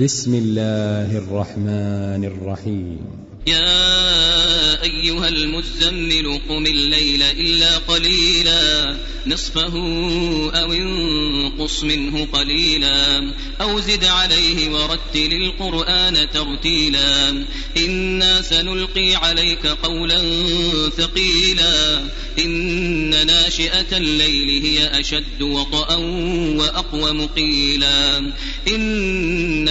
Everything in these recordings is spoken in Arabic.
بسم الله الرحمن الرحيم. يا أيها المزمل قم الليل إلا قليلا نصفه أو انقص منه قليلا أو زد عليه ورتل القرآن ترتيلا. إنا سنلقي عليك قولا ثقيلا. إن ناشئة الليل هي أشد وطأ وأقوم قيلا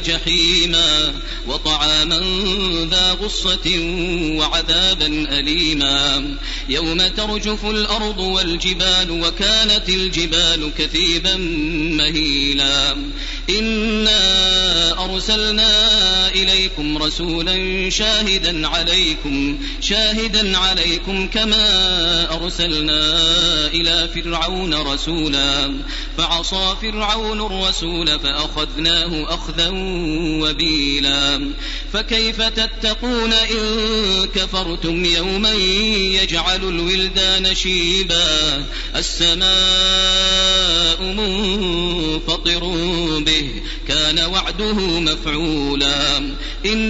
وجحيما وطعاما ذا غصة وعذابا أليما يوم ترجف الأرض والجبال وكانت الجبال كثيبا مهيلا إنا أرسلنا إليكم رسولا شاهدا عليكم شاهدا عليكم كما أرسلنا إلى فرعون رسولا. فعصى فرعون الرسول فأخذناه أخذا وبيلا. فكيف تتقون إن كفرتم يوما يجعل الولدان شيبا؟ السماء منفطر به كان وعده مفعولا. إن